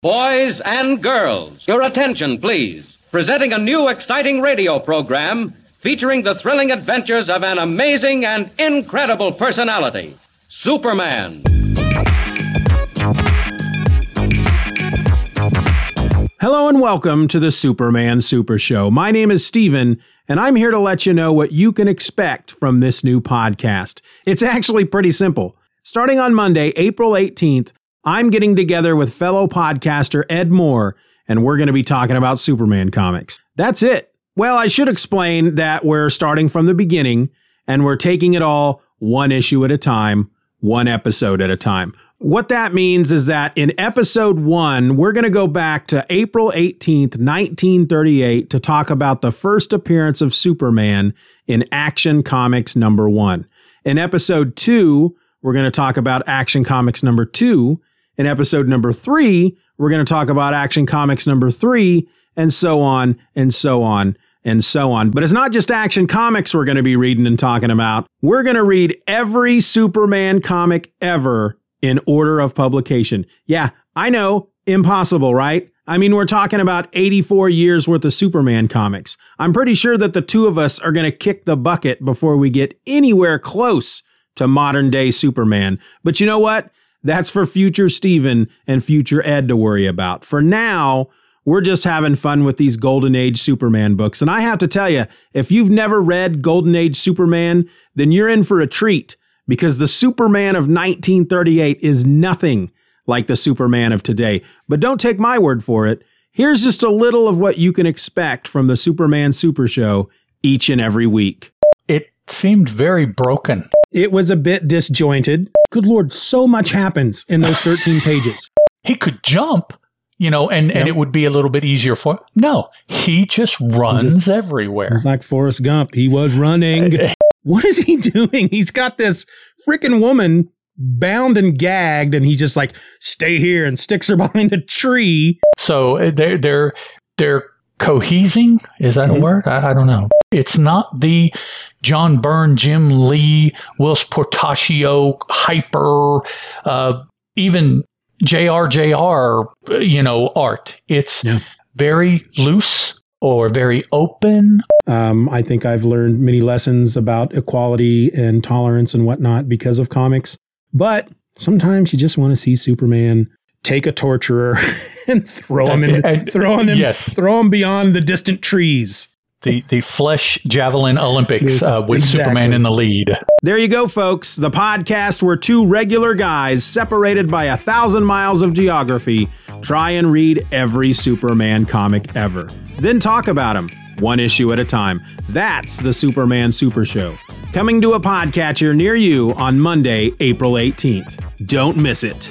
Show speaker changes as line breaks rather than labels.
Boys and girls, your attention, please. Presenting a new exciting radio program featuring the thrilling adventures of an amazing and incredible personality, Superman.
Hello and welcome to the Superman Super Show. My name is Steven, and I'm here to let you know what you can expect from this new podcast. It's actually pretty simple. Starting on Monday, April 18th, I'm getting together with fellow podcaster Ed Moore, and we're going to be talking about Superman comics. That's it. Well, I should explain that we're starting from the beginning and we're taking it all one issue at a time, one episode at a time. What that means is that in episode one, we're going to go back to April 18th, 1938, to talk about the first appearance of Superman in Action Comics number one. In episode two, we're going to talk about Action Comics number two. In episode number three, we're going to talk about Action Comics number three, and so on and so on and so on. But it's not just Action Comics we're going to be reading and talking about. We're going to read every Superman comic ever in order of publication. Yeah, I know, impossible, right? I mean, we're talking about 84 years worth of Superman comics. I'm pretty sure that the two of us are going to kick the bucket before we get anywhere close to modern day Superman. But you know what? That's for future Steven and future Ed to worry about. For now, we're just having fun with these Golden Age Superman books. And I have to tell you, if you've never read Golden Age Superman, then you're in for a treat because the Superman of 1938 is nothing like the Superman of today. But don't take my word for it. Here's just a little of what you can expect from the Superman Super Show each and every week.
It seemed very broken.
It was a bit disjointed. Good Lord, so much happens in those 13 pages.
He could jump, you know, and, and it would be a little bit easier for. No, he just runs everywhere.
It's like Forrest Gump. He was running. What is he doing? He's got this freaking woman bound and gagged, and he just like, stay here and sticks her behind a tree.
So uh, they're they're they're cohesing. Is that
Mhm.
a word? I, I don't know. It's not the John Byrne, Jim Lee, Whilce Portacio, hyper, uh, even JRJR, you know, art. It's
Yeah.
very loose or very open.
Um, I think I've learned many lessons about equality and tolerance and whatnot because of comics. But sometimes you just want to see Superman take a torturer and throw him in, throw him, in,
yes.
throw him beyond the distant trees.
The the flesh javelin Olympics uh, with
Exactly.
Superman in the lead.
There you go, folks. The podcast where two regular guys separated by a thousand miles of geography try and read every Superman comic ever. Then talk about them, one issue at a time. That's the Superman Super Show. Coming to a podcatcher near you on Monday, April 18th. Don't miss it.